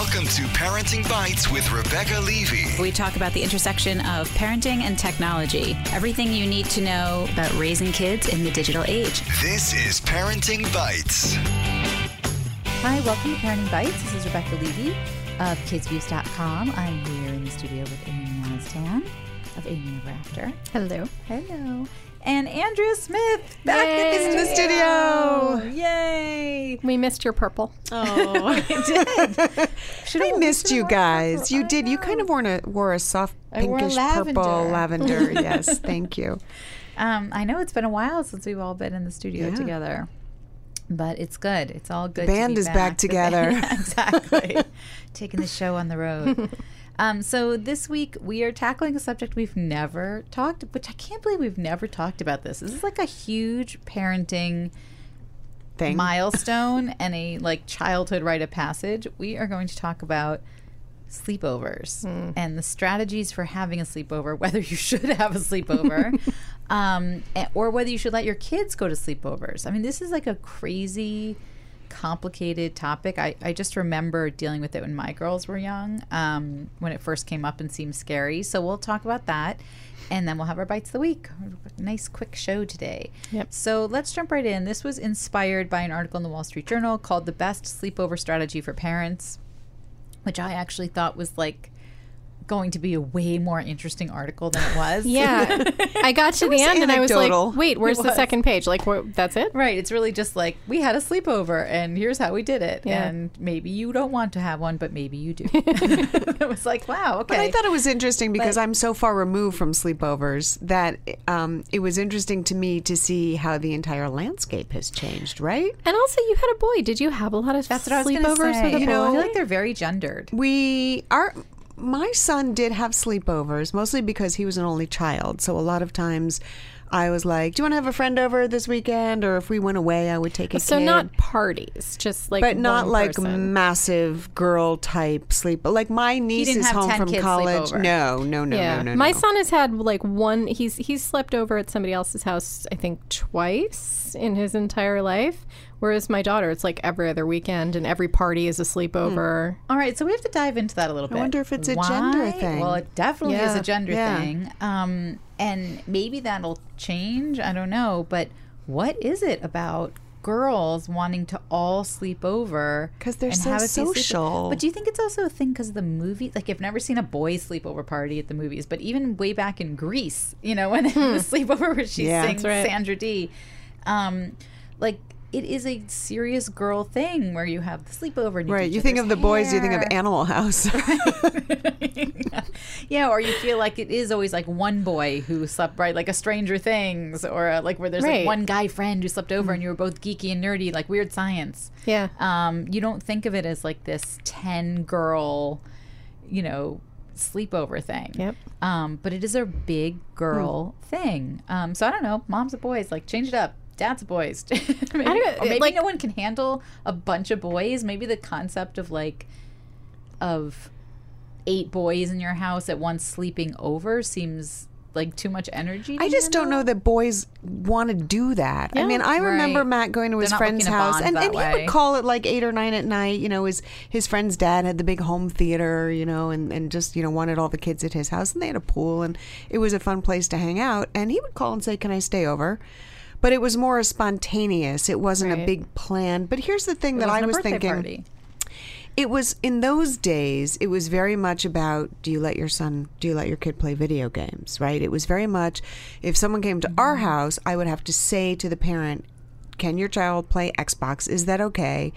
Welcome to Parenting Bites with Rebecca Levey. We talk about the intersection of parenting and technology, everything you need to know about raising kids in the digital age. This is Parenting Bites. Hi, welcome to Parenting Bites. This is Rebecca Levey of KidzVuz.com. I'm here in the studio with Amy Oztan of Amy Ever After. Hello. Hello. And Andrea Smith back Yay. in the studio. Yay! We missed your purple. Oh, I did. Should've- I missed you guys. purple. You I did. You kind of wore a wore a soft I pinkish lavender. purple lavender. Yes, thank you. Um, I know it's been a while since we've all been in the studio Yeah. together, but it's good. It's all good. The band to be is back The together. band- exactly. Taking the show on the road. Um, so this week we are tackling a subject we've never talked, which I can't believe we've never talked about this. This is like a huge parenting Thing. milestone and a like childhood rite of passage. We are going to talk about sleepovers and the strategies for having a sleepover, whether you should have a sleepover, um, or whether you should let your kids go to sleepovers. I mean, this is like a crazy, complicated topic. I, I just remember dealing with it when my girls were young, um, when it first came up and seemed scary. So we'll talk about that. And then we'll have our bites of the week. Nice quick show today. Yep. So let's jump right in. This was inspired by an article in the Wall Street Journal called The Best Sleepover Strategy for Parents, which I actually thought was like going to be a way more interesting article than it was. Yeah. I got to the was end and I was like, wait, where's the second page? Like, where, that's it? Right. It's really just like we had a sleepover and here's how we did it. Yeah. And maybe you don't want to have one, but maybe you do. it was like, wow, okay. But I thought it was interesting because But- I'm so far removed from sleepovers that um, it was interesting to me to see how the entire landscape has changed. Right? And also, you had a boy. Did you have a lot of That's what I was sleepovers say. with a You boy? know, I feel like they're very gendered. We are. My son did have sleepovers, mostly because he was an only child. So a lot of times, I was like, "Do you want to have a friend over this weekend?" Or if we went away, I would take a so kid. not parties, just like but not one like person. massive girl type sleep. Like my niece is home from college. sleepover. No, no, no, yeah. no, no. My no. son has had like one. He's he's slept over at somebody else's house. I think twice in his entire life. Whereas my daughter, it's like every other weekend, and every party is a sleepover. All right, so we have to dive into that a little bit. I wonder if it's a gender thing. Well, it definitely is a gender Yeah. thing. Um, and maybe that'll change. I don't know. But what is it about girls wanting to all sleep over? 'Cause they're and so have it be sleepover? social. But do you think it's also a thing because of the movie? Like, I've never seen a boys' sleepover party at the movies, but even way back in Grease, you know, when they the sleepover where she Yeah. sings right. Sandra Dee. Um, like, it is a serious girl thing where you have the sleepover. And you Right. You think of other's the boys, you think of. Animal House. yeah, or you feel like it is always like one boy who slept right, like a Stranger Things, or uh, like where there's like one guy friend who slept over and you were both geeky and nerdy, like weird science. Yeah. Um, you don't think of it as like this 10 girl, you know, sleepover thing. Yep. Um, but it is a big girl thing. Um, so I don't know, moms and boys, like change it up. Dad's boys. maybe, don't- or maybe like- no one can handle a bunch of boys. Maybe the concept of like, of eight boys in your house at once sleeping over seems like too much energy. to I just don't know that boys want to do that. I mean, I remember Right. Matt going to They're his friend's house, and, and he way. would call it like eight or nine at night. You know, his his friend's dad had the big home theater, you know, and and just you know wanted all the kids at his house, and they had a pool, and it was a fun place to hang out. And he would call and say, "Can I stay over?" But it was more a spontaneous. It wasn't a big plan. But here's the thing It that I was thinking. party. It was in those days. It was very much about do you let your son, do you let your kid play video games, right? It was very much if someone came to our house, I would have to say to the parent, "Can your child play Xbox? Is that okay?"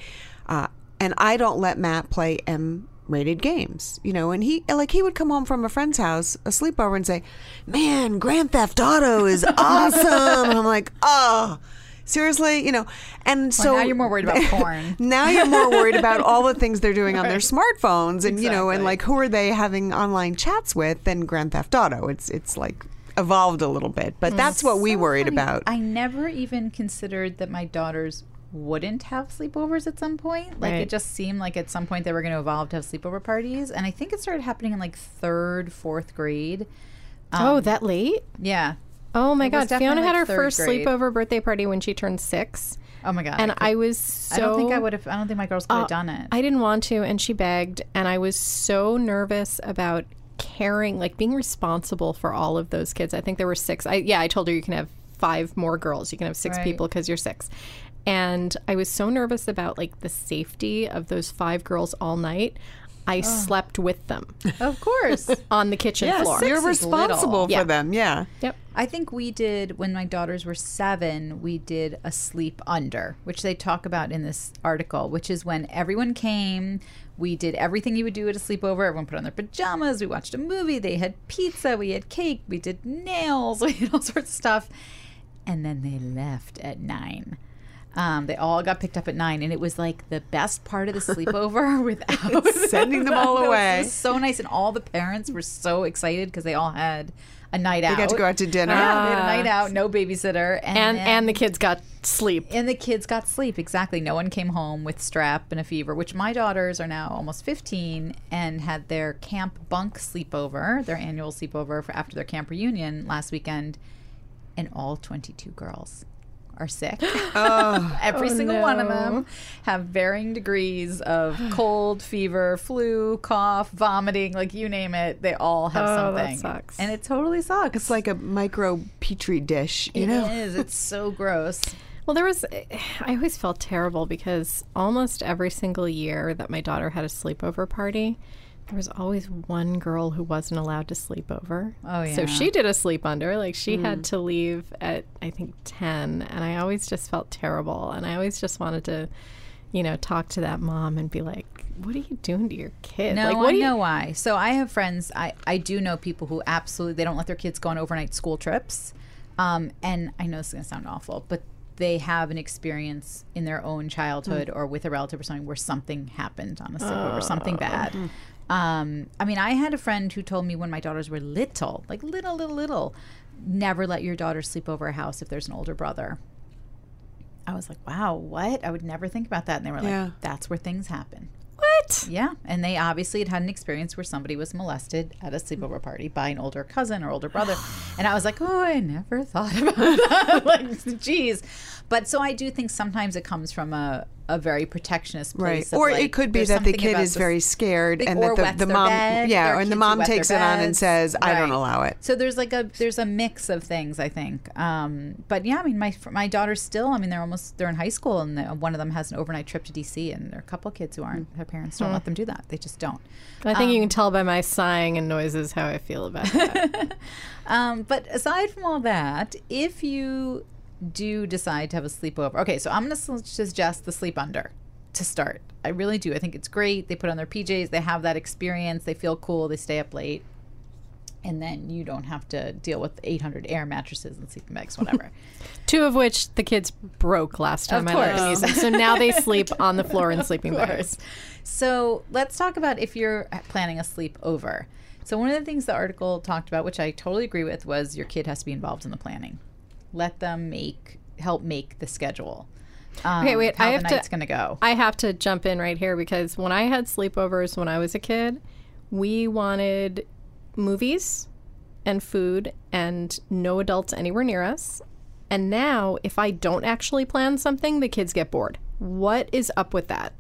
Uh, and I don't let Matt play M rated games, you know. And he like he would come home from a friend's house, a sleepover, and say, "Man, Grand Theft Auto is awesome." and I'm like, "Oh." Seriously, you know, and so now you're more worried about porn. now you're more worried about all the things they're doing on their smartphones, and you know, and like who are they having online chats with than Grand Theft Auto? It's it's like evolved a little bit, but hmm. that's what we So worried funny. about. I never even considered that my daughters wouldn't have sleepovers at some point. Like Right. it just seemed like at some point they were going to evolve to have sleepover parties, and I think it started happening in like third, fourth grade. oh, that late? Yeah, Oh my It God. Fiona had her first grade. sleepover birthday party when she turned six. Oh my god! and I, could- I was so I don't think I would have. I don't think my girls could have Uh, done it. I didn't want to, and she begged, and I was so nervous about caring, like being responsible for all of those kids. I think there were six. I yeah, I told her you can have five more girls. You can have six Right. people because you're six. And I was so nervous about like the safety of those five girls all night. I oh. slept with them of course. on the kitchen Yes, floor. you're responsible for Yeah. them. Yeah. Yep. I think we did when my daughters were seven. We did a sleep under, which they talk about in this article, which is when everyone came. We did everything you would do at a sleepover. Everyone put on their pajamas. We watched a movie. They had pizza. We had cake. We did nails. We did all sorts of stuff. And then they left at nine. Um, they all got picked up at nine, and it was like the best part of the sleepover without Sending them all away. It was so nice, and all the parents were so excited because they all had a night out. They got to go out to dinner. Yeah, they had a night out, no babysitter, and And then- and the kids got sleep. and the kids got sleep. Exactly. No one came home with strep and a fever, which my daughters are now almost 15 and had their camp bunk sleepover, their annual sleepover for after their camp reunion last weekend, and all 22 girls are sick. Oh. Every oh, single one of them have varying degrees of cold, fever, flu, cough, vomiting, like you name it, they all have Oh, that something. sucks. And it totally sucks. It's like a micro petri dish, you It know. is. It's so gross. Well, there was, I always felt terrible because almost every single year that my daughter had a sleepover party, there was always one girl who wasn't allowed to sleep over. Oh, So she did a sleep under. Like she had to leave at, I think, 10. And I always just felt terrible. And I always just wanted to, you know, talk to that mom and be like, what are you doing to your kid? No, like, what I do you- know why. So I have friends. I I do know people who absolutely they don't let their kids go on overnight school trips. Um, and I know this is gonna sound awful, but they have an experience in their own childhood Mm. or with a relative or something where something happened on a sleepover, Oh. something bad. Um, I mean, I had a friend who told me when my daughters were little, like little, little, little, never let your daughter sleep over a house if there's an older brother. I was like, wow, what? I would never think about that. And they were like, that's where things happen. What? Yeah, and they obviously had had an experience where somebody was molested at a sleepover party by an older cousin or older brother, and I was like, "Oh, I never thought about that." like, geez, but so I do think sometimes it comes from a, a very protectionist place, of, Or like, it could be that the kid is this- very scared Like, and that the, the mom bed. Yeah, and the mom takes it on and beds. says, I don't allow it. So there's like a there's a mix of things I think. Um, but yeah, I mean my my daughters still. I mean they're almost they're in high school and the, one of them has an overnight trip to DC and there are a couple of kids who aren't. Their parents don't let them do that. They just don't. I think you Um, can tell by my sighing and noises how I feel about that. Um, but aside from all that, if you do decide to have a sleepover, okay, so I'm going to suggest the sleep under to start. I really do. I think it's great. They put on their PJs, they have that experience, they feel cool, they stay up late. And then you don't have to deal with 800 air mattresses and sleeping bags, whatever. Two of which the kids broke last time I let them use them. So now they sleep on the floor in sleeping bags. So let's talk about if you're planning a sleepover. So one of the things the article talked about, which I totally agree with, was your kid has to be involved in the planning. Let them make help make the schedule. Um, Okay, wait, How I have to- to go. I have to jump in right here because when I had sleepovers when I was a kid, we wanted movies and food and no adults anywhere near us. And now, if I don't actually plan something, the kids get bored. What is up with that?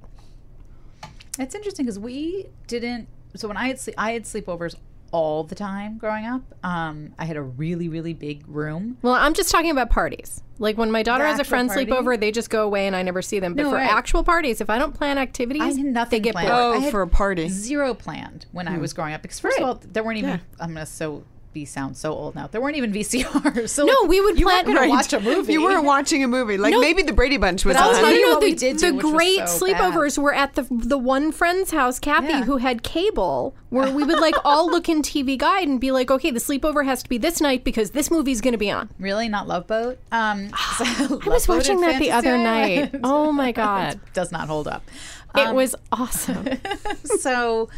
It's interesting because we didn't. So when I had sleep, I had sleepovers all the time growing up. Um, I had a really really big room. Well, I'm just talking about parties. Like when my daughter The has a friend party? sleepover, they just go away and I never see them. But No, for right. actual parties, if I don't plan activities, I had nothing they get planned. bored. Oh, I had for a party. Zero planned when I was growing up. Because first of all, there weren't even. Yeah. I'm gonna so be sound so old now. There weren't even VCRs. So No, we would plan- gonna Right. watch a movie. You weren't watching a movie. Like No. maybe the Brady Bunch was But I'll on. tell you no, what the, we did the do, great so sleepovers were at the the one friend's house, Kathy, Yeah. who had cable, where we would like all look in TV Guide and be like, okay, the sleepover has to be this night because this movie's going to be on. Really, not Love Boat. Um, I was watching that the other night. Oh my god, Does not hold up. it Um, was awesome. so I,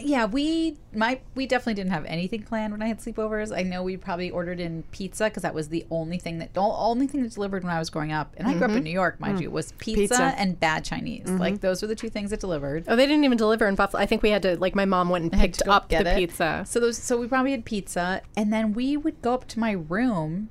yeah we my we definitely didn't have anything planned when i had sleepovers i know we probably ordered in pizza because that was the only thing that the only thing that delivered when i was growing up and i grew up in mm-hmm. new york mind mm. you was pizza, Pizza. and bad chinese mm-hmm. like those were the two things that delivered Oh, they didn't even deliver in Buffalo. I think we had to like my mom went and picked up the it. pizza. so those so we probably had pizza and then we would go up to my room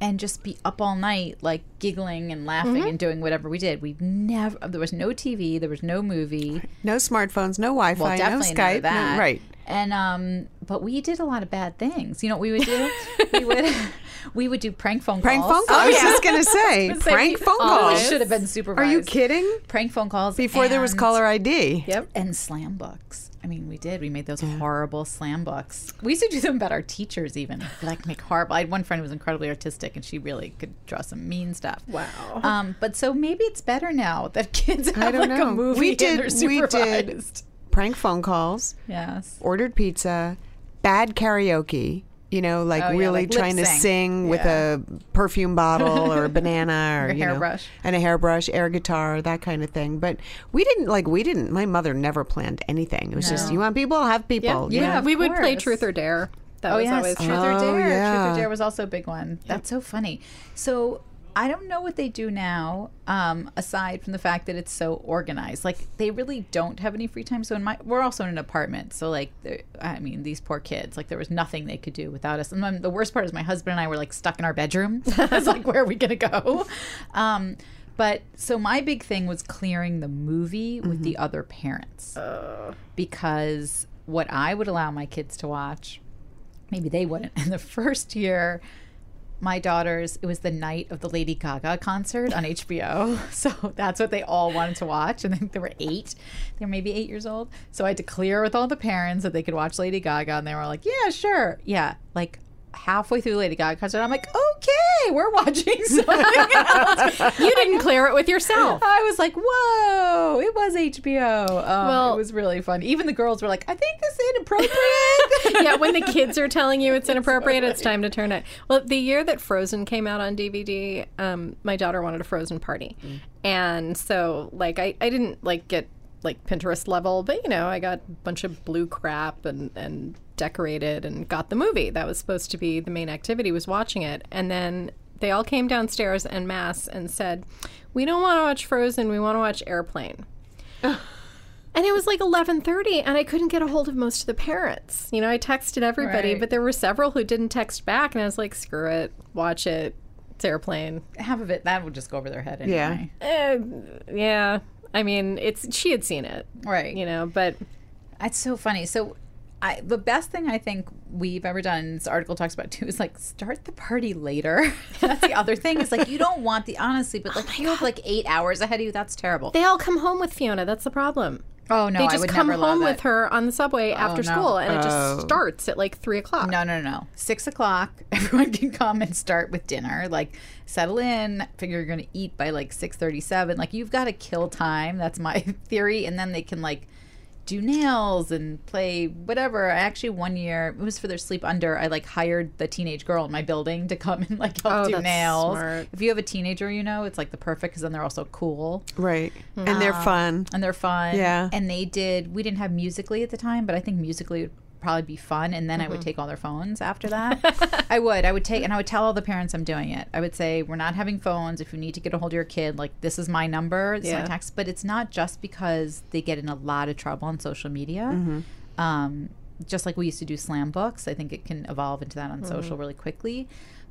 and just be up all night, like giggling and laughing Mm-hmm. and doing whatever we did. We never, there was no TV, there was no movie. No smartphones, no Wi-Fi, Well, no definitely none Skype, that. no, right? And um, but we did a lot of bad things. You know what we would do? we would we would do prank phone Prank calls. Prank phone calls. Oh, I was just gonna say, Say prank phone always calls. should have been supervised. Are you kidding? Prank phone calls Before there was caller ID. Yep. and slam books. I mean, we did. We made those horrible slam books. We used to do them about our teachers, even like make horrible. I had one friend who was incredibly artistic, and she really could draw some mean stuff. Wow. Um, but so maybe it's better now that kids have don't like know. a movie We and did- they're we did- Prank phone calls, Yes. ordered pizza, bad karaoke. You know, like Oh, yeah, really like lip trying to sync. sing with a perfume bottle or a banana or Or a you know, hairbrush. and a hairbrush, air guitar, that kind of thing. But we didn't like we didn't. My mother never planned anything. It was just you want people, have people. you Yeah, know? of we would play. Truth or Dare. That Oh was yes, always oh, Truth or Oh, Dare. Truth or Dare was also a big one. That's so funny. So I don't know what they do now, um, aside from the fact that it's so organized. Like they really don't have any free time. So in my, we're also in an apartment. So like, I mean, these poor kids. Like there was nothing they could do without us. And then the worst part is my husband and I were like stuck in our bedroom. it's like, where are we gonna go? Um, but so my big thing was clearing the movie with the other parents because what I would allow my kids to watch, maybe they wouldn't. And the first year, my daughters, it was the night of the Lady Gaga concert on HBO. So that's what they all wanted to watch. And I think they were eight. They were maybe eight years old. So I had to clear with all the parents that they could watch Lady Gaga. And they were like, yeah, sure. Yeah. Like halfway through Lady Gaga concert, I'm like, okay, we're watching something else. You didn't clear it with yourself. I was like, whoa, it was HBO. Um, Well- it was really fun. Even the girls were like, I think this is inappropriate. yeah, when the kids are telling you it's inappropriate, it's time to turn it. Well, the year that Frozen came out on DVD, um, my daughter wanted a Frozen party, and so like I, I didn't like get like Pinterest level, but you know I got a bunch of blue crap and and decorated and got the movie. That was supposed to be the main activity was watching it, and then they all came downstairs en masse and said, "We don't want to watch Frozen. We want to watch Airplane." And it was like 11:30 and I couldn't get a hold of most of the parents. You know, I texted everybody, Right. but there were several who didn't text back and I was like, "Screw it. Watch it. It's airplane." Half of it, that would just go over their head anyway. Eh, yeah. I mean, it's she had seen it, Right. you know, but It's so funny. So, I the best thing I think we've ever done, this article talks about too, is like start the party later. that's the other thing. Is like you don't want the honestly, but oh like if you have like eight hours ahead of you, that's terrible. they all come home with Fiona. That's the problem. Oh no, they I just would come never home with her on the subway oh, after no. school, and it Oh. just starts at like three o'clock. No, no, no, no. Six o'clock. Everyone can come and start with dinner. Like settle in. Figure you're going to eat by like six thirty-seven. Like you've got to kill time. That's my theory. And then they can like do nails and play whatever. I actually one year it was for their sleep under. I like hired the teenage girl in my building to come and like help Oh, do nails. smart. If you have a teenager, you know it's like the perfect because then they're also cool Right. And they're um, fun. and they're fun. Yeah. And they did. We didn't have Musical.ly at the time, but I think Musical.ly probably be fun. And then I Mm-hmm. would take all their phones after that. I would. I would take and I would tell all the parents I'm doing it. I would say we're not having phones. If you need to get a hold of your kid, like this is my number. This is my text. But it's not just because they get in a lot of trouble on social media. Mm-hmm. Um, just like we used to do slam books, I think it can evolve into that on social Mm-hmm. really quickly.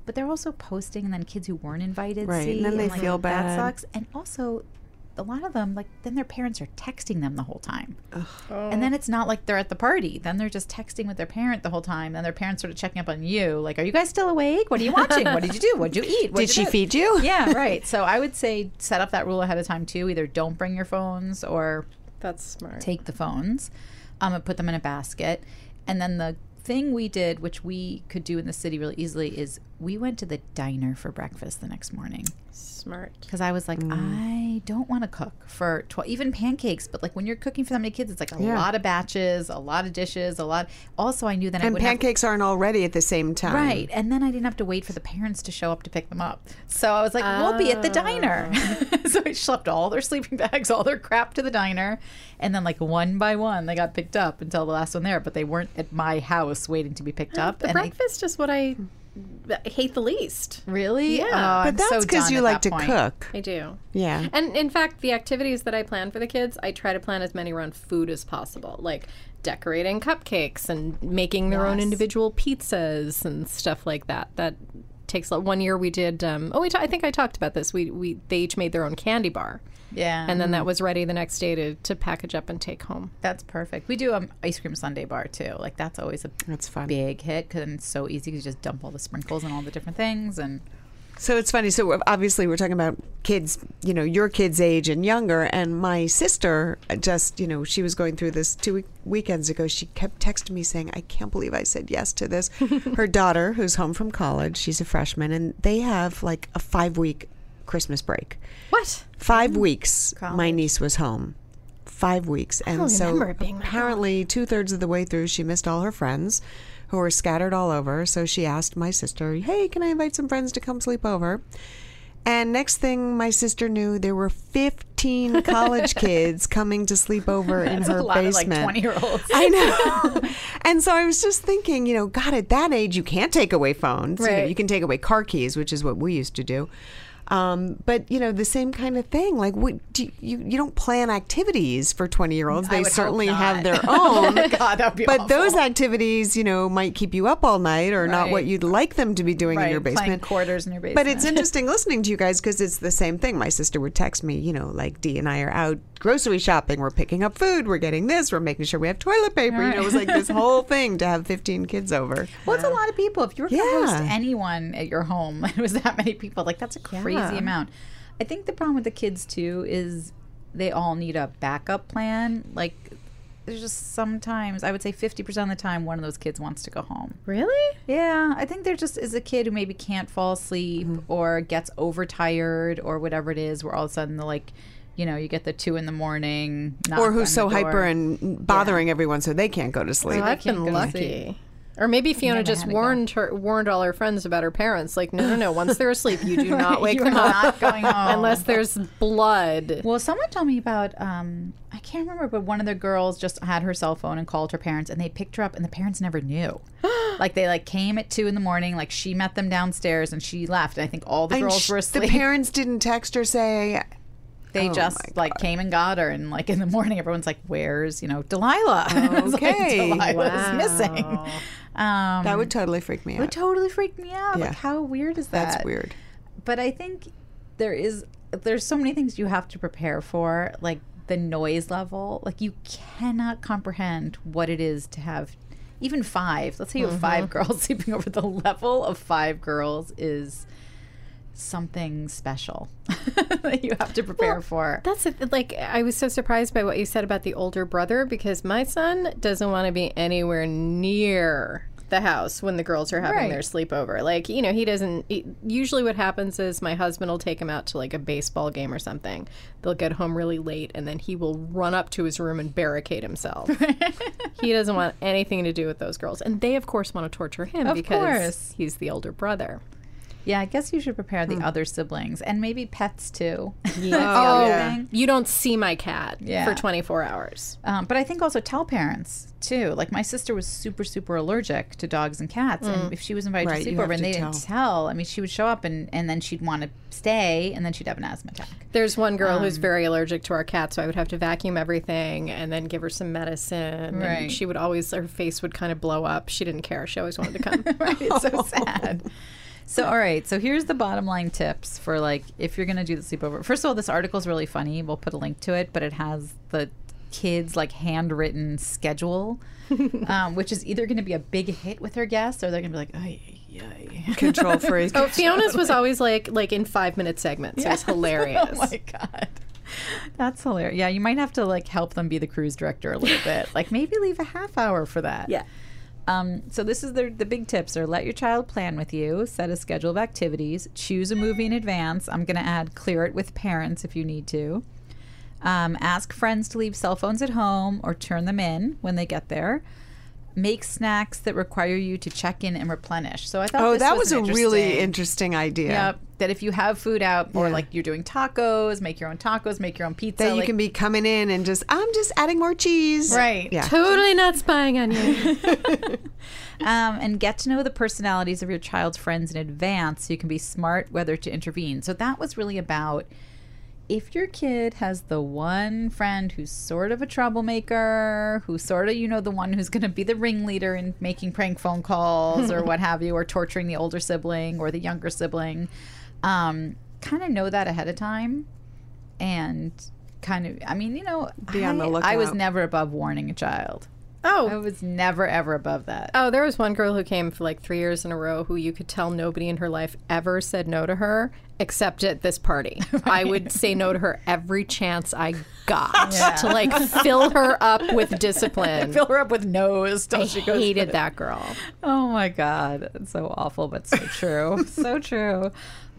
But they're also posting, and then kids who weren't invited Right, see, and then they like, feel That bad. sucks. And also, a lot of them, like, then their parents are texting them the whole time. And then it's not like they're at the party. Then they're just texting with their parent the whole time. And their parents sort of checking up on you. Like, are you guys still awake? What are you watching? What did you do? What did you eat? What Did she feed you? Yeah, right. So I would say set up that rule ahead of time too. Either don't bring your phones or That's smart. take the phones um, and put them in a basket. And then the thing we did, which we could do in the city really easily, is we went to the diner for breakfast the next morning Smart. because I was like, mm. I don't want to cook for 12, even pancakes, but like when you're cooking for that many kids, it's like a Yeah. lot of batches, a lot of dishes, a lot. Also, I knew that I And would have pancakes aren't all ready at the same time. Right. And then I didn't have to wait for the parents to show up to pick them up. So I was like, we'll be at the diner. Oh. so I schlepped all their sleeping bags, all their crap to the diner. And then, like, one by one, they got picked up until the last one there. But they weren't at my house waiting to be picked up. The and I, breakfast is what I hate the least. really? Yeah. Oh, But I'm But so that's because done you like to point. cook. I do. Yeah. And in fact, the activities that I plan for the kids, I try to plan as many around food as possible, like decorating cupcakes and making their own individual pizzas and stuff like that. That takes a- one year we did. Um, oh, we ta- I think I talked about this. We we they each made their own candy bar, Yeah. and then that mm-hmm. was ready the next day to to package up and take home. That's perfect. We do an ice cream sundae bar too. Like that's always a That's fun. big hit because it's so easy to just dump all the sprinkles and all the different things. And So it's funny. So uh, obviously, we're talking about kids, you know, your kids' age and younger. And my sister uh, just, you know, she was going through this two week- weekends ago. She kept texting me saying, I can't believe I said yes to this. Her daughter, who's home from college, she's a freshman, and they have like a five week Christmas break. What? Five mm-hmm. weeks, my niece was home. Five weeks. And so remember it being that long. apparently, two thirds of the way through, she missed all her friends who were scattered all over. So she asked my sister, Hey, can I invite some friends to come sleep over? And next thing my sister knew, there were 15 college kids coming to sleep over in that's her a lot of basement. like twenty year olds. I know. and so I was just thinking, you know, God, at that age, you can't take away phones. You, know, you can take away car keys, which is what we used to do. Um, but you know the same kind of thing. Like we, do you, you, you don't plan activities for twenty year olds. They certainly have their own. God, that'd be but awful. those activities, you know, might keep you up all night, or not what you'd like them to be doing in Right, your playing basement. quarters in your basement. But it's interesting listening to you guys because it's the same thing. My sister would text me, you know, like Dee and I are out grocery shopping. We're picking up food. We're getting this. We're making sure we have toilet paper. You know, it was like this whole thing to have 15 kids over. Well, it's a lot of people. If you were going to Yeah. host anyone at your home, it was that many people. Like that's a crazy Yeah. amount. I think the problem with the kids too is they all need a backup plan. Like there's just sometimes I would say 50% of the time one of those kids wants to go home. Really? Yeah, I think there just is a kid who maybe can't fall asleep mm-hmm. or gets overtired or whatever it is, where all of a sudden the like, you know, you get the two in the morning, knock Or who's on so the door. hyper and bothering everyone so they can't go to sleep. Oh, I've been lucky. Sleep. Or maybe Fiona just had go. warned her, warned all her friends about her parents. Like, no, no, no. Once they're asleep, you do not wake You're them up not going home unless there's blood. Well, someone told me about um I can't remember, but one of the girls just had her cell phone and called her parents, and they picked her up, and the parents never knew. like they like came at two in the morning, like she met them downstairs, and she left. And I think all the And girls sh- were asleep. the parents didn't text her say, they Oh just like came and got her, and like in the morning, everyone's like, "Where's you know Delilah?" It's like, Okay. Delilah's missing. Um, that would totally freak me it would totally freak me out. Yeah. Like, how weird is that? That's weird. but I think there is there's so many things you have to prepare for, like the noise level. Like you cannot comprehend what it is to have even five. Let's say you have five girls sleeping over. The level of five girls is something special that you have to prepare Well, for. That's it. like I was so surprised by what you said about the older brother because my son doesn't want to be anywhere near the house when the girls are having Right. their sleepover. Like you know, he doesn't. He, usually, what happens is my husband will take him out to like a baseball game or something. They'll get home really late, and then he will run up to his room and barricade himself. he doesn't want anything to do with those girls, and they, of course, want to torture him Of because course. he's the older brother. Yeah, I guess you should prepare the other siblings and maybe pets too. Yeah. Oh, yeah. You don't see my cat Yeah. for 24 hours. Um, but I think also tell parents too. Like my sister was super, super allergic to dogs and cats, and if she was invited Right, to you sleepover and to they didn't tell, I mean, she would show up and and then she'd want to stay, and then she'd have an asthma attack. There's one girl Um, who's very allergic to our cat, so I would have to vacuum everything and then give her some medicine. Right. And she would always, her face would kind of blow up. She didn't care. She always wanted to come. right? It's so sad. So all right, so here's the bottom line tips for like if you're gonna do the sleepover. First of all, this article is really funny. We'll put a link to it, but it has the kids like handwritten schedule, um, which is either gonna be a big hit with her guests or they're gonna be like, ay, ay, ay. Control freak. oh, Fiona's was always like like in five minute segments. It was hilarious. Oh my god. That's hilarious. Yeah, you might have to like help them be the cruise director a little bit. Like maybe leave a half hour for that. Yeah. Um, so this is the the big tips are let your child plan with you, set a schedule of activities, choose a movie in advance. I'm going to add clear it with parents if you need to. Um, ask friends to leave cell phones at home or turn them in when they get there. Make snacks that require you to check in and replenish. So I thought Oh, that was an a really interesting- interesting idea. Yep. That if you have food out or Yeah. like you're doing tacos, make your own tacos, make your own pizza. That you like- can be coming in and just, I'm just adding more cheese. Right. Yeah. Totally not spying on you. um, and get to know the personalities of your child's friends in advance so you can be smart whether to intervene. So that was really about if your kid has the one friend who's sort of a troublemaker, who's sort of, you know, the one who's going to be the ringleader in making prank phone calls or what have you, or torturing the older sibling or the younger sibling, um, kind of know that ahead of time and kind of, I mean, you know, Be on the I, I was never above warning a child. Oh, I was never, ever above that. Oh, there was one girl who came for like three years in a row who you could tell nobody in her life ever said no to her except at this party. I would say no to her every chance I got to like fill her up with discipline. Fill her up with no's till I she goes hated that girl. Oh my God. It's so awful, but so true. so true.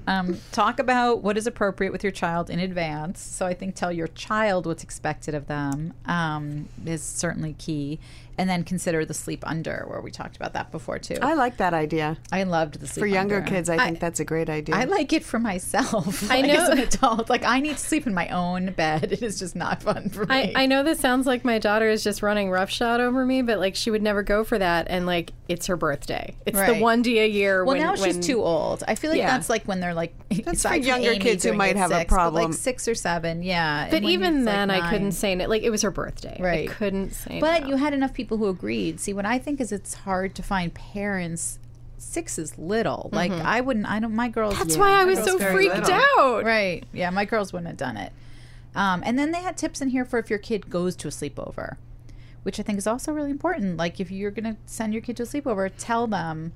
Um, talk about what is appropriate with your child in advance. So I think tell your child what's expected of them um, is certainly key. And then consider the sleep under, where we talked about that before too. I like that idea. I loved the sleep under. For younger under. kids, I think that's a great idea. I like it for myself. I like, as know- an adult. Like I need to sleep in my own bed. It is just not fun for me. I, I know this sounds like my daughter is just running roughshod over me, but like she would never go for that. And like it's her birthday. It's Right. the one day a year Well, when, now she's when- too old. I feel like Yeah. that's like when they're like That's for younger Amy kids who might have a six, but, problem. like six or seven. Yeah, But even it's, like, then, I couldn't say it. Like it was her birthday. Right. I couldn't say. But no. you had enough people who agreed. See, what I think is it's hard to find parents. Six is little. Like I wouldn't. I don't. My girls. Mm-hmm. That's yeah, why I was so freaked little. out. Right. Yeah, my girls wouldn't have done it. Um, and then they had tips in here for if your kid goes to a sleepover, which I think is also really important. Like if you're going to send your kid to a sleepover, tell them,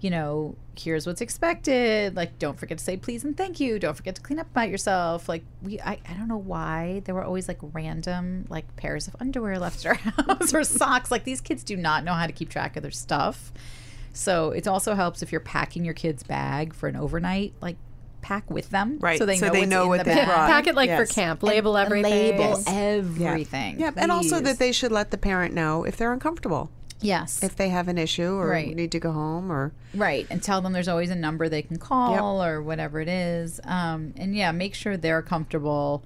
you know, here's what's expected. Like don't forget to say please and thank you. Don't forget to clean up about yourself. Like we, I, I don't know why there were always like random like pairs of underwear left at our house or socks. Like these kids do not know how to keep track of their stuff. So it also helps if you're packing your kid's bag for an overnight, like pack with them, Right, So they so know they what's know in what the they bag. brought. pack it like Yes. for camp. Label And everything. Label Yes. Yeah. everything. Yeah, and also that they should let the parent know if they're uncomfortable, yes, if they have an issue or Right. need to go home or right, and tell them there's always a number they can call or whatever it is. Um, and yeah, make sure they're comfortable,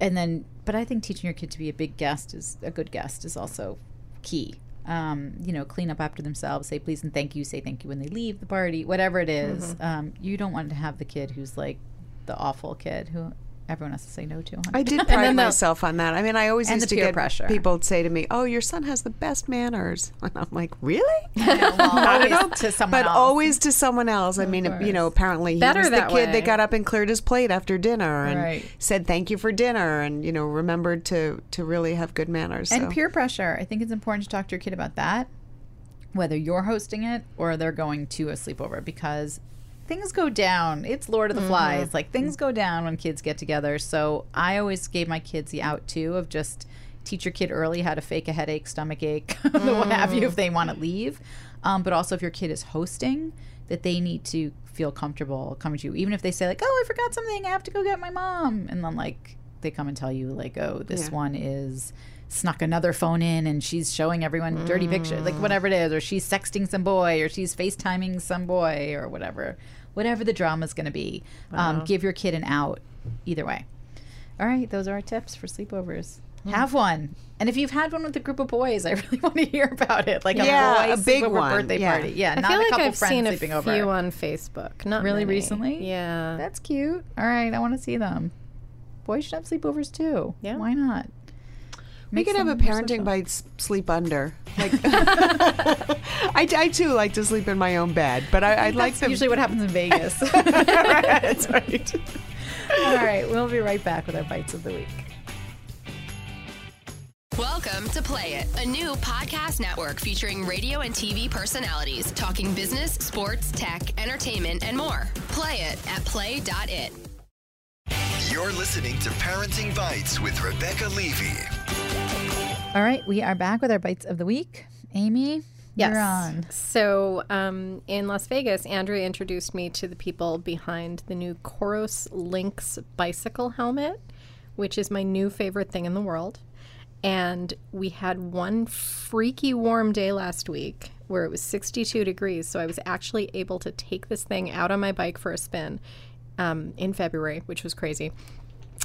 and then. But I think teaching your kid to be a big guest is a good guest is also key. Um, you know, clean up after themselves, say please and thank you, say thank you when they leave the party, whatever it is. Um, you don't want to have the kid who's like the awful kid who everyone has to say no to. honey. I did pride myself on that. I mean, I always And used to get pressure. people say to me, "Oh, your son has the best manners," and I'm like, "Really?" always to someone but else. always to someone else. I mean, you know, apparently he Better was the kid way. that got up and cleared his plate after dinner and Right. said thank you for dinner, and you know, remembered to to really have good manners. And so. peer pressure. I think it's important to talk to your kid about that, whether you're hosting it or they're going to a sleepover, because things go down. It's Lord of the mm-hmm. Flies. Like things go down when kids get together. So I always gave my kids the out too of just teach your kid early how to fake a headache, stomach ache, what mm. have you, if they want to leave. Um, but also if your kid is hosting, that they need to feel comfortable coming to you, even if they say like, "Oh, I forgot something. I have to go get my mom," and then like they come and tell you like, "Oh, this Yeah. one is." snuck another phone in and she's showing everyone dirty pictures like mm. whatever it is or she's sexting some boy or she's facetiming some boy or whatever whatever the drama is going to be um, give your kid an out either way all right those are our tips for sleepovers have one and if you've had one with a group of boys i really want to hear about it like Yeah, a boy a big one, birthday yeah. party yeah I not feel a like couple I've friends seen a sleeping few over on Facebook. Not Really many. recently? Yeah. that's cute all right i want to see them boys should have sleepovers too Yeah. why not we Make could have a parenting social. bites sleep under. Like, I, I too like to sleep in my own bed, but I, I like That's them. usually what happens in Vegas. That's right. All right, we'll be right back with our bites of the week. Welcome to Play It, a new podcast network featuring radio and TV personalities talking business, sports, tech, entertainment, and more. Play it at play.it. You're listening to Parenting Bites with Rebecca Levey. All right, we are back with our bites of the week. Amy, Yes. you're on. So um, in Las Vegas, Andrea introduced me to the people behind the new Coros LINX bicycle helmet, which is my new favorite thing in the world. And we had one freaky warm day last week where it was 62 degrees. So I was actually able to take this thing out on my bike for a spin um, in February, which was crazy.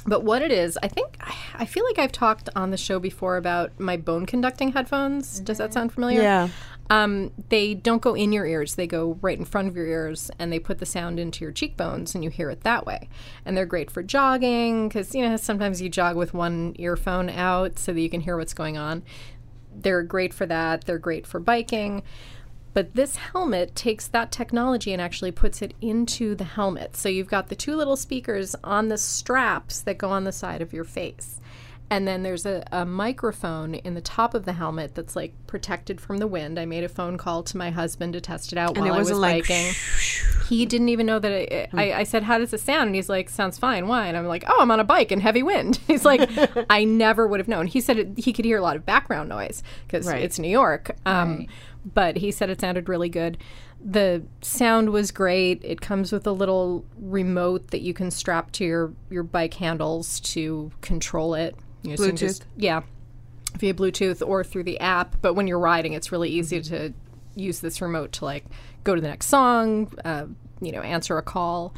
But what it is, I think, I- feel like I've talked on the show before about my bone conducting headphones. Does that sound familiar? Yeah. Um, they don't go in your ears, they go right in front of your ears and they put the sound into your cheekbones and you hear it that way. And they're great for jogging because, you know, sometimes you jog with one earphone out so that you can hear what's going on. They're great for that, they're great for biking. But this helmet takes that technology and actually puts it into the helmet. So you've got the two little speakers on the straps that go on the side of your face. And then there's a, a microphone in the top of the helmet that's like protected from the wind. I made a phone call to my husband to test it out And while it I was like biking. he didn't even know that it, I, I said, How does it sound? And he's like, Sounds fine. Why? And I'm like, Oh, I'm on a bike in heavy wind. He's like, I never would have known. He said it, he could hear a lot of background noise because Right. it's New York. Um, But he said it sounded really good. The sound was great. It comes with a little remote that you can strap to your, your bike handles to control it. You know, so you can just- yeah via Bluetooth or through the app. But when you're riding, it's really easy to use this remote to like go to the next song, uh, you know, answer a call.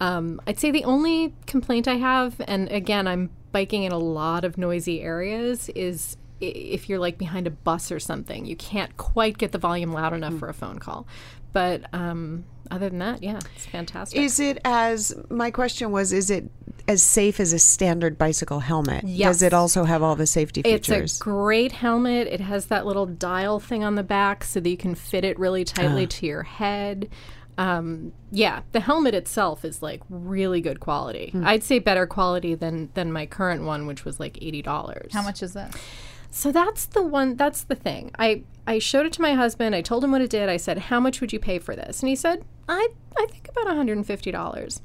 Um, I'd say the only complaint I have, and again, I'm biking in a lot of noisy areas, is if you're like behind a bus or something, you can't quite get the volume loud enough for a phone call. But um, other than that, yeah, it's fantastic. Is it as my question was? Is it as safe as a standard bicycle helmet? Yes. Does it also have all the safety features? It's a great helmet. It has that little dial thing on the back so that you can fit it really tightly Ah. to your head. Um, yeah, the helmet itself is like really good quality. Hmm. I'd say better quality than than my current one, which was like eighty dollars. How much is that? So that's the one. That's the thing. I I showed it to my husband. I told him what it did. I said, "How much would you pay for this?" And he said, "I I think about one hundred and fifty dollars."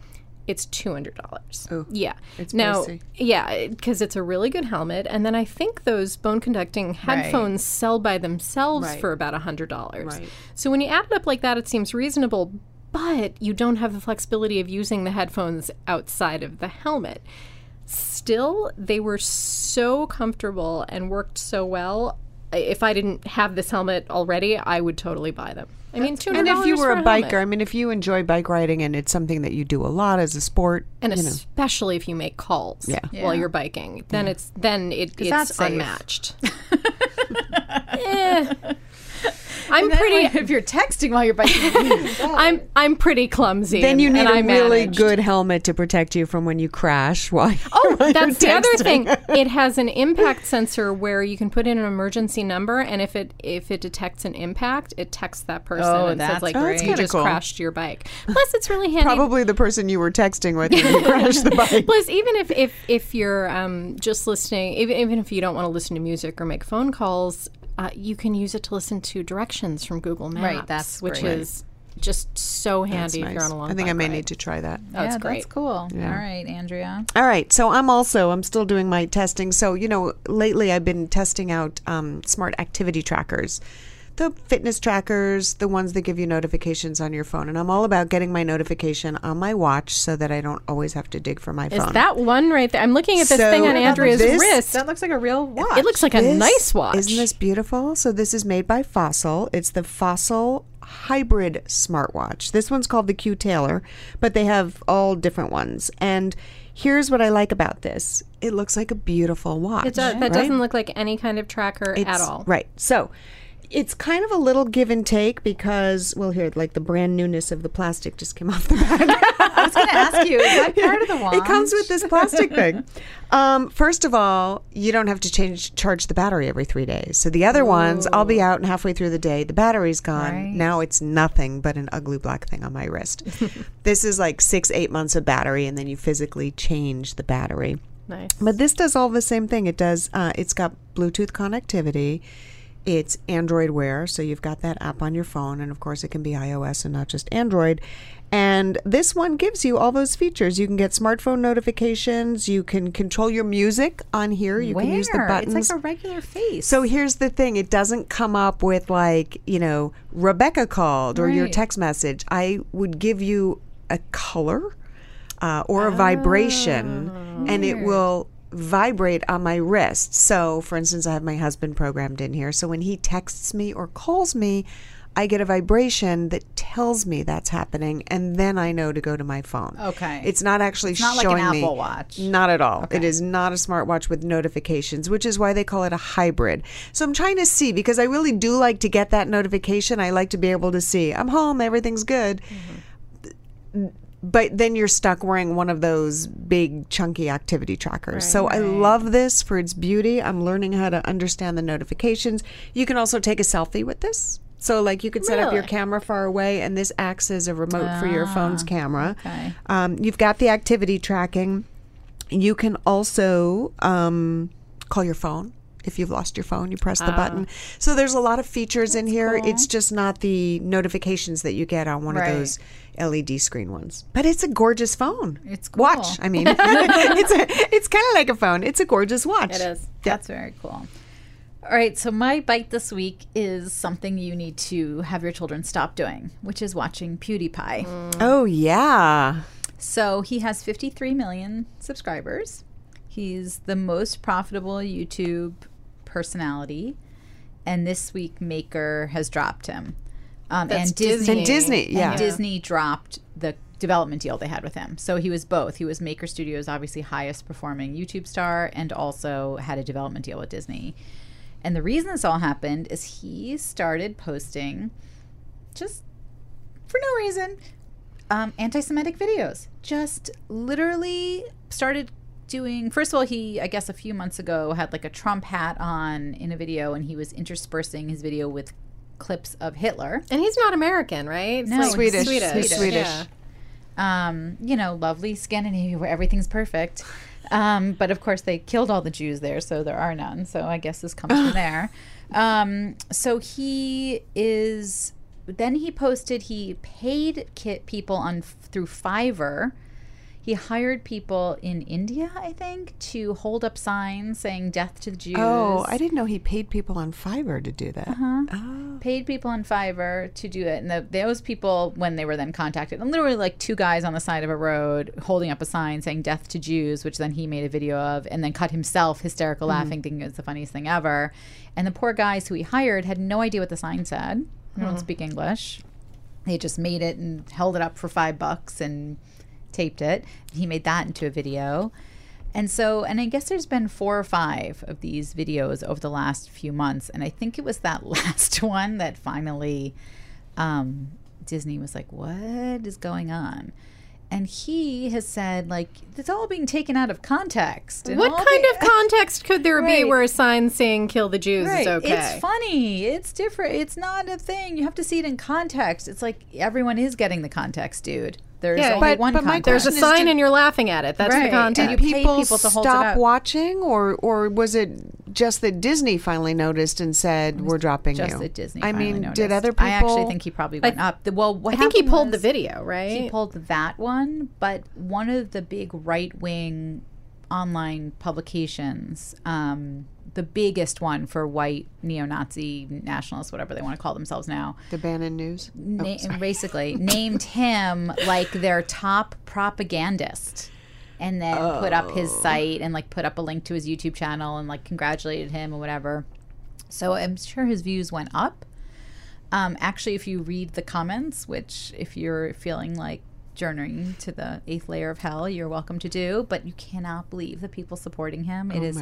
It's two hundred dollars. Oh, yeah. it's now, pricey. yeah, because it's a really good helmet, and then I think those bone conducting headphones sell by themselves Right. for about hundred dollars. Right. So when you add it up like that, it seems reasonable. But you don't have the flexibility of using the headphones outside of the helmet still they were so comfortable and worked so well if i didn't have this helmet already i would totally buy them i mean $200 and if you were for a helmet. biker, I mean, if you enjoy bike riding and it's something that you do a lot as a sport, and you know, especially if you make calls Yeah. while Yeah. you're biking then it's then it, it's unmatched Eh. I'm pretty if you're texting while you're biking, i'm i'm pretty clumsy then you need and a I really managed. good helmet to protect you from when you crash. While Oh, while you're that's the other thing. It has an impact sensor where you can put in an emergency number, and if it if it detects an impact, it texts that person Oh, and that's says like, Oh, that's "You just cool. crashed your bike." Plus, it's really handy. Probably the person you were texting with when you crashed the bike. Plus, even if if if you're um, just listening, even even if you don't want to listen to music or make phone calls, uh, you can use it to listen to directions from Google Maps. Right, that's which great. is just so That's handy if you're on a long. I think I may ride. need to try that. That's yeah, great. that's cool. All right, Andrea. All right, so I'm also I'm still doing my testing. So you know, lately I've been testing out um, smart activity trackers, the fitness trackers, the ones that give you notifications on your phone, and I'm all about getting my notification on my watch so that I don't always have to dig for my phone. Is phone. that one right there? I'm looking at this So thing on Andrea's this- wrist. That looks like a real watch. It looks like a This- nice watch. Isn't this beautiful? So this is made by Fossil. It's the Fossil hybrid smartwatch. This one's called the Q Tailor, but they have all different ones. And here's what I like about this. It looks like a beautiful watch. It does, that right? doesn't look like any kind of tracker at It's- all. Right. So it's kind of a little give and take because, well, here, like the brand newness of the plastic just came off the back. I was going to ask you, is that part of the watch? It comes with this plastic thing. Um, first of all, you don't have to change charge the battery every three days. So the other ones, I'll be out and halfway through the day, the battery's gone. Right. Now it's nothing but an ugly black thing on my wrist. this is like six, eight months of battery, and then you physically change the battery. Nice. But this does all the same thing. It does. Uh, it's got Bluetooth connectivity. It's Android Wear, so you've got that app on your phone, and of course, it can be iOS and not just Android. And this one gives you all those features. You can get smartphone notifications. You can control your music on here. You Where? can use the buttons. It's like a regular face. So here's the thing: it doesn't come up with like you know Rebecca called or your text message. I would give you a color uh, or a vibration, and it will vibrate on my wrist. So, for instance, I have my husband programmed in here. So when he texts me or calls me, I get a vibration that tells me that's happening, and then I know to go to my phone. Okay. It's not actually It's not like an showing me. Apple Watch. Not at all. It is not a smartwatch with notifications, which is why they call it a hybrid. So I'm trying to see because I really do like to get that notification. I like to be able to see I'm home, everything's good. Mm-hmm. But then you're stuck wearing one of those big chunky activity trackers. so I love this for its beauty. I'm learning how to understand the notifications. You can also take a selfie with this. So like you could set up your camera far away and this acts as a remote for your phone's camera. okay. Um, you've got the activity tracking. You can also um, call your phone. If you've lost your phone, you press the button. Ah. So there's a lot of features in here. It's just not the notifications that you get on one Right. of those LED screen ones. But it's a gorgeous phone. It's watch. I mean, it's a, it's kind of like a phone. It's a gorgeous watch. It is. That's very cool. All right, so my bite this week is something you need to have your children stop doing, which is watching PewDiePie. Mm. Oh yeah. So he has 53 million subscribers. He's the most profitable YouTube personality, and this week Maker has dropped him. Um, and Disney, And Disney, and yeah. Disney dropped the development deal they had with him. So he was both. He was Maker Studios' obviously highest performing YouTube star, and also had a development deal with Disney. And the reason this all happened is he started posting just for no reason um, anti-Semitic videos. Just literally started doing. First of all, he I guess a few months ago had like a Trump hat on in a video, and he was interspersing his video with clips of Hitler. And he's not American, right? No, like Swedish. Swedish. He's Swedish. Yeah. um, you know, lovely Scandinavia where everything's perfect. Um, but of course, they killed all the Jews there, so there are none. So I guess this comes from there. Um, so he is. Then he posted. He paid kit people on through Fiverr. He hired people in India, I think, to hold up signs saying "Death to the Jews." Oh, I didn't know he paid people on Fiverr to do that. Uh-huh. Oh. paid people on Fiverr to do it, and the, those people, when they were then contacted, and literally like two guys on the side of a road holding up a sign saying "Death to Jews," which then he made a video of, and then cut himself hysterical laughing, thinking it's the funniest thing ever. And the poor guys who he hired had no idea what the sign said. They don't speak English. They just made it and held it up for five bucks and taped it. He made that into a video. And so, and I guess there's been four or five of these videos over the last few months. And I think it was that last one that finally um, Disney was like, what is going on? And he has said, like, it's all being taken out of context. What kind of context could there be where a sign saying "Kill the Jews" Right. is okay? It's funny. It's different. It's not a thing. You have to see it in context. It's like everyone is getting the context, dude. There's Yeah, only but- one but my. There's a sign did- and you're laughing at it. That's Right. the And context. you pay people, people to hold stop up. watching, or or was it just that Disney finally noticed and said we're dropping just you? that Disney. I mean, noticed. did other people? I actually think he probably went up. The, well, what I think he happened pulled the video, right? He pulled that one, but one of the big right wing online publications, um, the biggest one for white neo-Nazi nationalists, whatever they want to call themselves now, the Bannon News. na- basically named him like their top propagandist and then put up his site and like put up a link to his YouTube channel and like congratulated him or whatever. So I'm sure his views went up. Um, actually, if you read the comments, which if you're feeling like journeying to the eighth layer of hell, you're welcome to do, but you cannot believe the people supporting him. It Oh is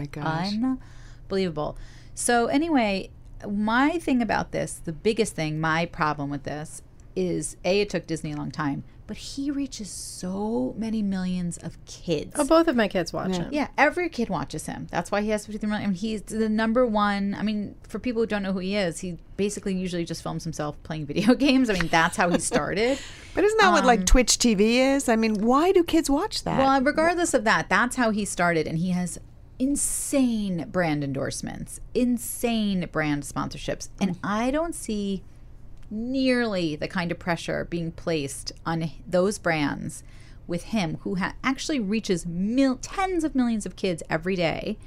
unbelievable. So anyway, my thing about this, the biggest thing, my problem with this is a it took Disney a long time, but he reaches so many millions of kids. oh, both of my kids watch him. Yeah, every kid watches him. That's why he has 53 million. I mean, he's the number one. I mean, for people who don't know who he is, he basically usually just films himself playing video games. I mean, that's how he started. But isn't that what like um, Twitch TV is? I mean, why do kids watch that? well, regardless of that, that's how he started, and he has insane brand endorsements, insane brand sponsorships, and mm. I don't see nearly the kind of pressure being placed on those brands with him, who ha- actually reaches mil- tens of millions of kids every day.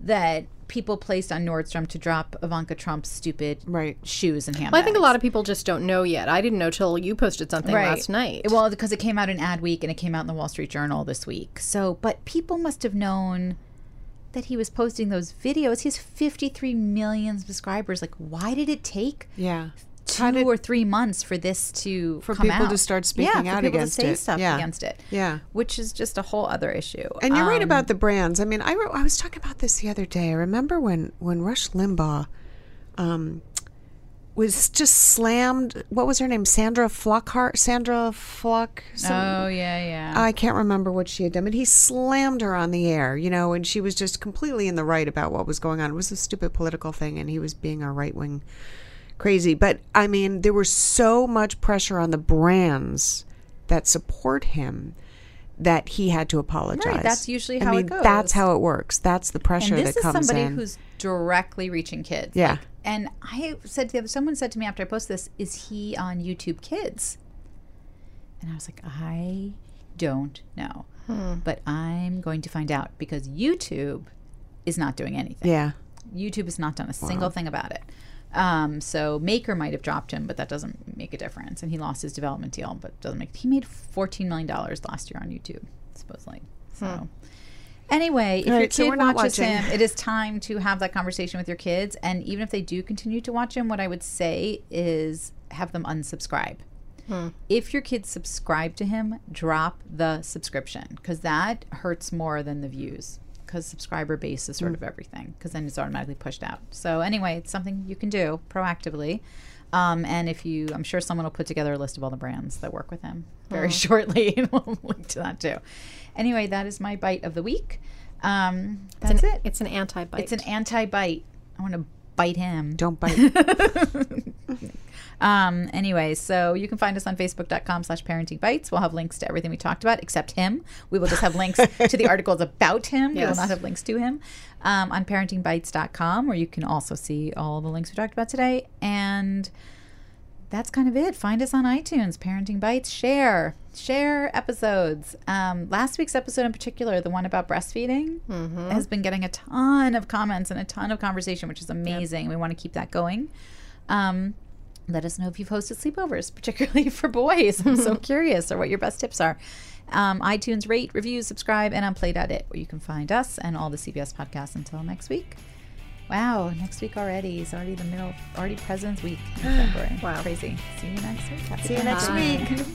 That people placed on Nordstrom to drop Ivanka Trump's stupid Right. shoes and handbags. Well, I think a lot of people just don't know yet. I didn't know till you posted something last night. Well, because it came out in Adweek and it came out in the Wall Street Journal this week. So, but people must have known that he was posting those videos. He has 53 million subscribers. Like, why did it take yeah. Two or three months for this to For people to out. start yeah, speaking for out against to say it. stuff Yeah. against it. Yeah. which is just a whole other issue. And you're right Um, about the brands. I mean, I, wrote, I was talking about this the other day. I remember when, when Rush Limbaugh um, was just slammed. What was her name? Sandra Flockhart? Sandra Flock? some- Oh yeah, yeah. I can't remember what she had done, but he slammed her on the air, you know, and she was just completely in the right about what was going on. It was a stupid political thing, and he was being a right wing crazy. But I mean, there was so much pressure on the brands that support him that he had to apologize. that's usually I how it mean, That's how it works. That's the pressure and this that is comes somebody in. who's directly reaching kids. Yeah. Like, and I said to the someone said to me after I posted this, "Is he on YouTube Kids?" And I was like, I don't know, Hmm. but I'm going to find out because YouTube is not doing anything. yeah. YouTube has not done a single thing about it. Um, so Maker might have dropped him, but that doesn't make a difference. And he lost his development deal, but doesn't make. He made fourteen million dollars last year on YouTube, supposedly. So. Anyway, if your right, so kid we're watches watching. him, it is time to have that conversation with your kids. And even if they do continue to watch him, what I would say is have them unsubscribe. If your kids subscribe to him, drop the subscription because that hurts more than the views. Because subscriber base is sort of everything. Because then it's automatically pushed out. So anyway, it's something you can do proactively. Um, and if you, I'm sure someone will put together a list of all the brands that work with him very shortly, and we'll link to that too. Anyway, that is my bite of the week. Um, that's it's an, it. It's an anti-bite. It's an anti-bite. I want to bite him. Don't bite. Um, anyway, so you can find us on facebook.com slash parenting bites. We'll have links to everything we talked about except him. We will just have links to the articles about him. We will not have links to him. Um, on parentingbites.com, where you can also see all the links we talked about today. And that's kind of it. Find us on iTunes, Parenting Bites. Share, share episodes. Um, last week's episode in particular, the one about breastfeeding, has been getting a ton of comments and a ton of conversation, which is amazing. We want to keep that going. Um, let us know if you've hosted sleepovers, particularly for boys. I'm so curious, or what your best tips are. Um, iTunes, rate, review, subscribe, and on play.it, where you can find us and all the CBS podcasts until next week. Wow, next week already. It's already the middle, already President's Week in February. Wow. Crazy. See you next week. Happy See you next week.